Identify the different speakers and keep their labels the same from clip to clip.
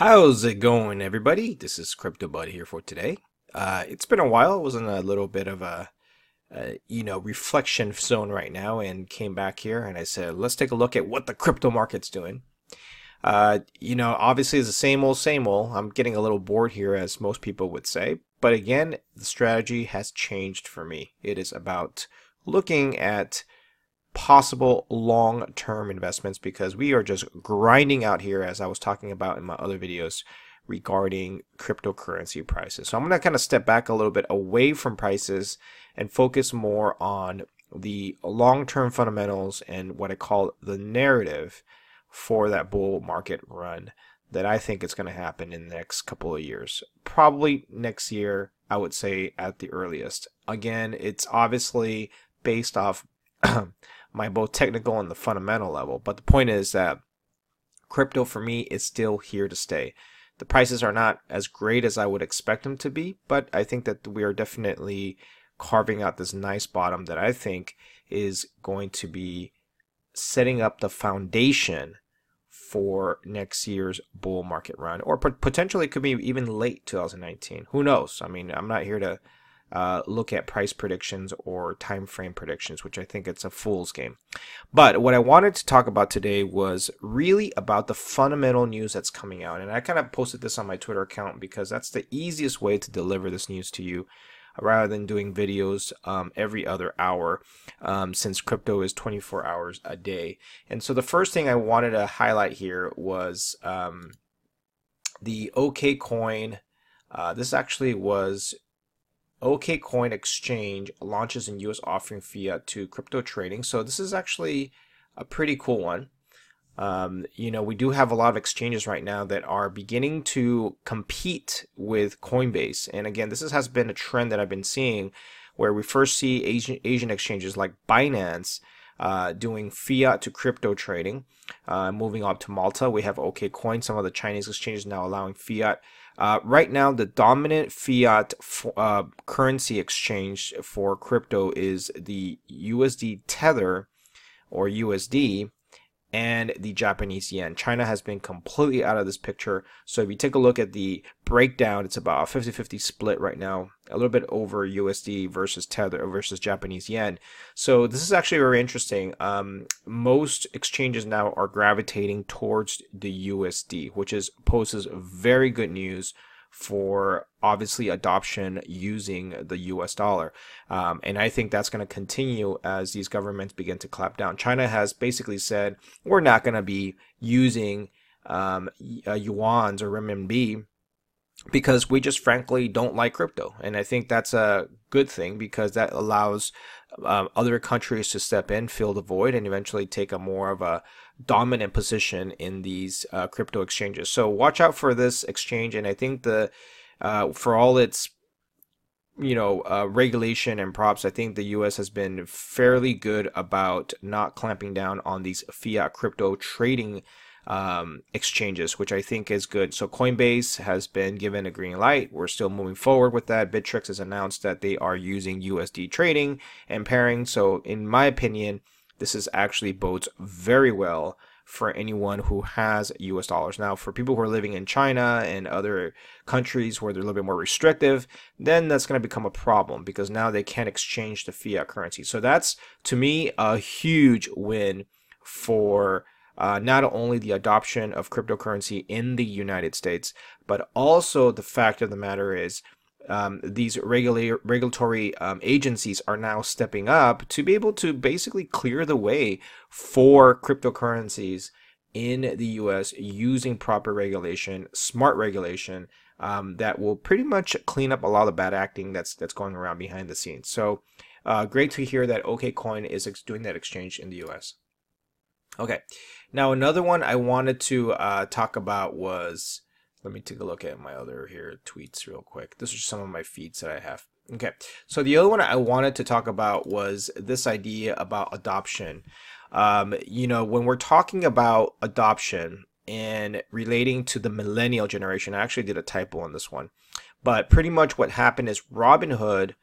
Speaker 1: How's it going, everybody? This is Crypto Bud here for today. Uh, it's been a while. I was in a little bit of a, a, you know, reflection zone right now, and came back here and I said, let's take a look at what the crypto market's doing. Uh, you know, obviously it's the same old, same old. I'm getting a little bored here, as most people would say. But again, the strategy has changed for me. It is about looking at possible long-term investments because we are just grinding out here as I was talking about in my other videos regarding cryptocurrency prices. So I'm going to kind of step back a little bit away from prices and focus more on the long-term fundamentals and what I call the narrative for that bull market run that I think is going to happen in the next couple of years. Probably next year, I would say at the earliest. Again, it's obviously based off my both technical and the fundamental level. But the point is that crypto for me is still here to stay. The prices are not as great as I would expect them to be, but I think that we are definitely carving out this nice bottom that I think is going to be setting up the foundation for next year's bull market run, or potentially could be even late 2019. Who knows? I mean, I'm not here to uh, look at price predictions or time frame predictions, which I think it's a fool's game. But what I wanted to talk about today was really about the fundamental news that's coming out. And I kind of posted this on my Twitter account because that's the easiest way to deliver this news to you rather than doing videos um, every other hour um, since crypto is 24 hours a day. And so the first thing I wanted to highlight here was um, the OKCoin. Uh, this actually was OKCoin Exchange launches in US offering fiat to crypto trading. So this is actually a pretty cool one. Um, you know, we do have a lot of exchanges right now that are beginning to compete with Coinbase. And again, this is, has been a trend that I've been seeing where we first see Asian, Asian exchanges like Binance uh, doing fiat to crypto trading. Uh, moving up to Malta, we have OKCoin. Some of the Chinese exchanges now allowing fiat uh, right now, the dominant fiat uh, currency exchange for crypto is the USD Tether or USD and the Japanese yen. China has been completely out of this picture. So if you take a look at the breakdown, it's about a 50-50 split right now, a little bit over USD versus Tether versus Japanese yen. So this is actually very interesting. Um, most exchanges now are gravitating towards the USD, which is poses very good news for obviously adoption using the US dollar. Um, and I think that's going to continue as these governments begin to clap down. China has basically said, we're not going to be using um, uh, yuans or renminbi because we just frankly don't like crypto. And I think that's a good thing because that allows um, other countries to step in, fill the void, and eventually take a more of a dominant position in these uh, crypto exchanges. So watch out for this exchange, and I think the uh, for all its you know uh, regulation and props, I think the U.S. has been fairly good about not clamping down on these fiat crypto trading um, exchanges, which I think is good. So Coinbase has been given a green light. We're still moving forward with that. Bittrex has announced that they are using USD trading and pairing. So in my opinion, this is actually bodes very well for anyone who has US dollars. Now, for people who are living in China and other countries where they're a little bit more restrictive, then that's going to become a problem because now they can't exchange the fiat currency. So that's to me a huge win for uh, not only the adoption of cryptocurrency in the United States, but also the fact of the matter is um, these regula- regulatory um, agencies are now stepping up to be able to basically clear the way for cryptocurrencies in the US using proper regulation, smart regulation. Um, that will pretty much clean up a lot of bad acting that's that's going around behind the scenes. So, uh, great to hear that OKCoin is ex- doing that exchange in the U.S. Okay, now another one I wanted to uh, talk about was let me take a look at my other here tweets real quick. This is some of my feeds that I have. Okay, so the other one I wanted to talk about was this idea about adoption. Um, you know, when we're talking about adoption and relating to the millennial generation, I actually did a typo on this one, but pretty much what happened is Robinhood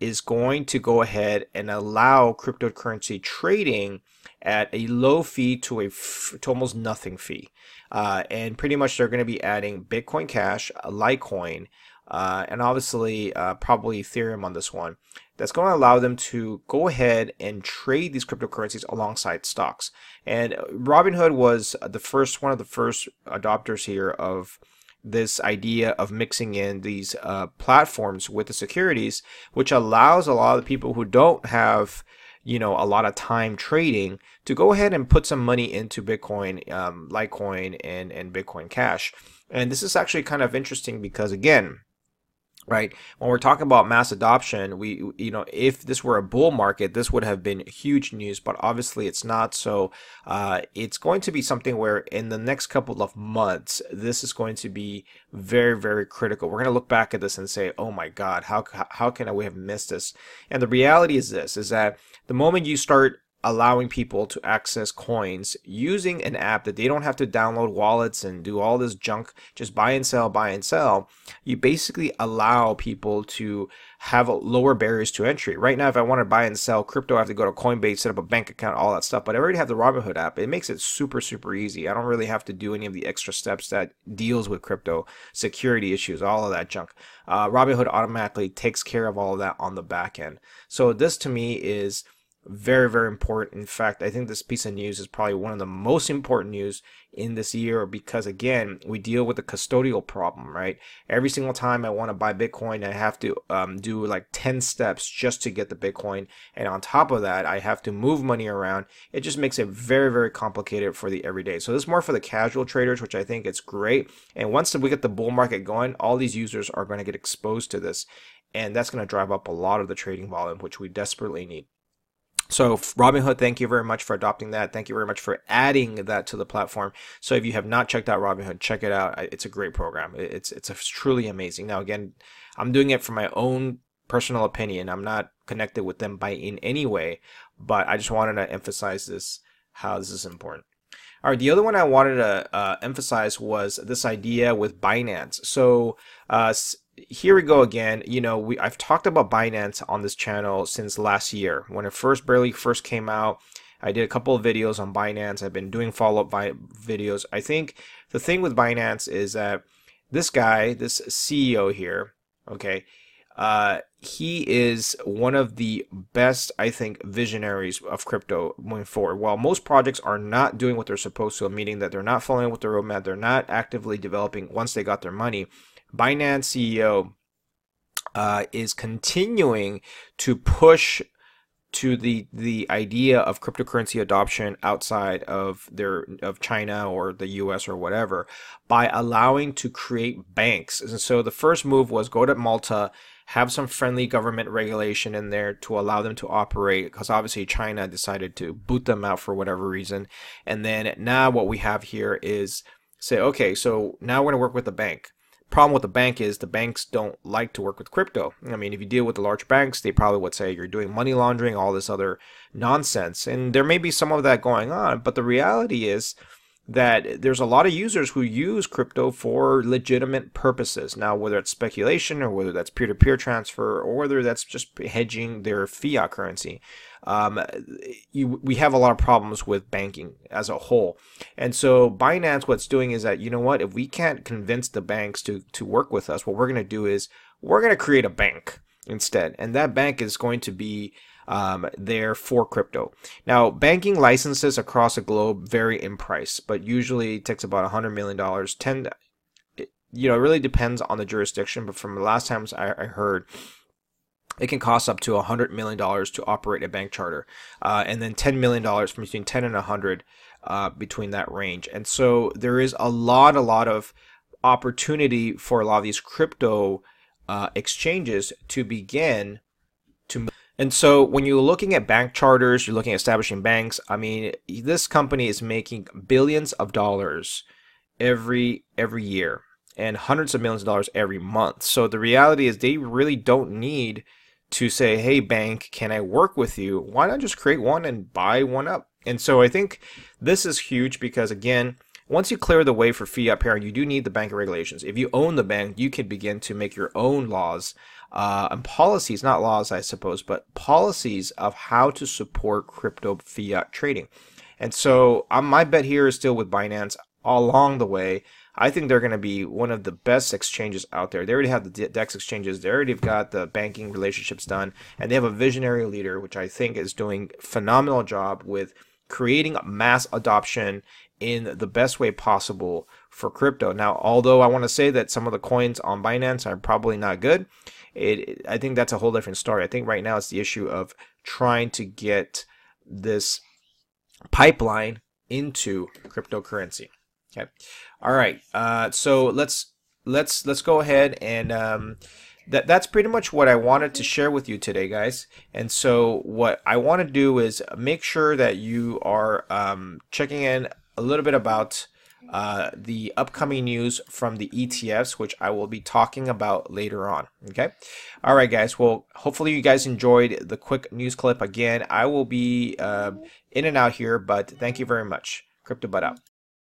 Speaker 1: is going to go ahead and allow cryptocurrency trading at a low fee to a f- to almost nothing fee. Uh, and pretty much they're going to be adding Bitcoin Cash, Litecoin, uh, and obviously uh, probably Ethereum on this one. That's going to allow them to go ahead and trade these cryptocurrencies alongside stocks. And Robinhood was the first one of the first adopters here of this idea of mixing in these uh, platforms with the securities, which allows a lot of the people who don't have you know a lot of time trading to go ahead and put some money into Bitcoin, um, Litecoin, and and Bitcoin Cash. And this is actually kind of interesting because again, right? When we're talking about mass adoption we you know if this were a bull market this would have been huge news but obviously it's not. So uh, it's going to be something where in the next couple of months this is going to be very very critical. We're going to look back at this and say oh my god how how can we have missed this? And the reality is this is that the moment you start allowing people to access coins using an app that they don't have to download wallets and do all this junk, just buy and sell, buy and sell. You basically allow people to have lower barriers to entry. Right now, if I want to buy and sell crypto, I have to go to Coinbase, set up a bank account, all that stuff. But I already have the Robinhood app. It makes it super, super easy. I don't really have to do any of the extra steps that deals with crypto security issues, all of that junk. Uh, Robinhood automatically takes care of all of that on the back end. So this to me is very very important. In fact i think this piece of news is probably one of the most important news in this year because again we deal with the custodial problem right? Every single time i want to buy bitcoin i have to um, do like 10 steps just to get the bitcoin. And on top of that i have to move money around. It just makes it very very complicated for the everyday. So this is more for the casual traders which i think it's great. And once we get the bull market going all these users are going to get exposed to this. And that's going to drive up a lot of the trading volume which we desperately need so Robinhood, thank you very much for adopting that. Thank you very much for adding that to the platform. So if you have not checked out Robinhood, check it out. It's a great program. It's it's truly amazing. Now again, I'm doing it for my own personal opinion. I'm not connected with them by in any way, but I just wanted to emphasize this how this is important. All right, the other one I wanted to uh, emphasize was this idea with Binance. So uh, here we go again. You know, we I've talked about Binance on this channel since last year when it first barely first came out. I did a couple of videos on Binance. I've been doing follow up videos. I think the thing with Binance is that this guy, this CEO here, okay, uh, he is one of the best, I think, visionaries of crypto moving forward. While most projects are not doing what they're supposed to, meaning that they're not following with the roadmap, they're not actively developing once they got their money. Binance CEO uh, is continuing to push to the the idea of cryptocurrency adoption outside of their of China or the US or whatever by allowing to create banks. And so the first move was go to Malta, have some friendly government regulation in there to allow them to operate because obviously China decided to boot them out for whatever reason. And then now what we have here is say okay, so now we're going to work with the bank problem with the bank is the banks don't like to work with crypto. I mean, if you deal with the large banks, they probably would say you're doing money laundering, all this other nonsense. And there may be some of that going on, but the reality is that there's a lot of users who use crypto for legitimate purposes. Now, whether it's speculation or whether that's peer to peer transfer or whether that's just hedging their fiat currency um, you, we have a lot of problems with banking as a whole. And so Binance, what's doing is that, you know what, if we can't convince the banks to, to work with us, what we're going to do is we're going to create a bank instead. And that bank is going to be um, there for crypto. Now, banking licenses across the globe vary in price, but usually it takes about $100 million. 10, you know, it really depends on the jurisdiction, but from the last times I, I heard, it can cost up to $100 million to operate a bank charter, uh, and then $10 million from between 10 and 100 uh, between that range. And so there is a lot, a lot of opportunity for a lot of these crypto uh, exchanges to begin. And so when you're looking at bank charters, you're looking at establishing banks. I mean, this company is making billions of dollars every every year and hundreds of millions of dollars every month. So the reality is they really don't need to say, hey, bank, can I work with you? Why not just create one and buy one up? And so I think this is huge because, again, once you clear the way for fiat pairing, you do need the banking regulations. If you own the bank, you can begin to make your own laws uh, and policies, not laws, I suppose, but policies of how to support crypto fiat trading. And so um, my bet here is still with Binance along the way. I think they're going to be one of the best exchanges out there. They already have the DEX exchanges. They already have got the banking relationships done, and they have a visionary leader, which I think is doing phenomenal job with creating mass adoption in the best way possible for crypto. Now, although I want to say that some of the coins on Binance are probably not good, it, I think that's a whole different story. I think right now it's the issue of trying to get this pipeline into cryptocurrency. Okay. All right. Uh, so let's let's let's go ahead and um, that that's pretty much what I wanted to share with you today, guys. And so what I want to do is make sure that you are um, checking in a little bit about uh, the upcoming news from the ETFs, which I will be talking about later on. Okay. All right, guys. Well, hopefully you guys enjoyed the quick news clip. Again, I will be uh, in and out here, but thank you very much. Crypto Bud out.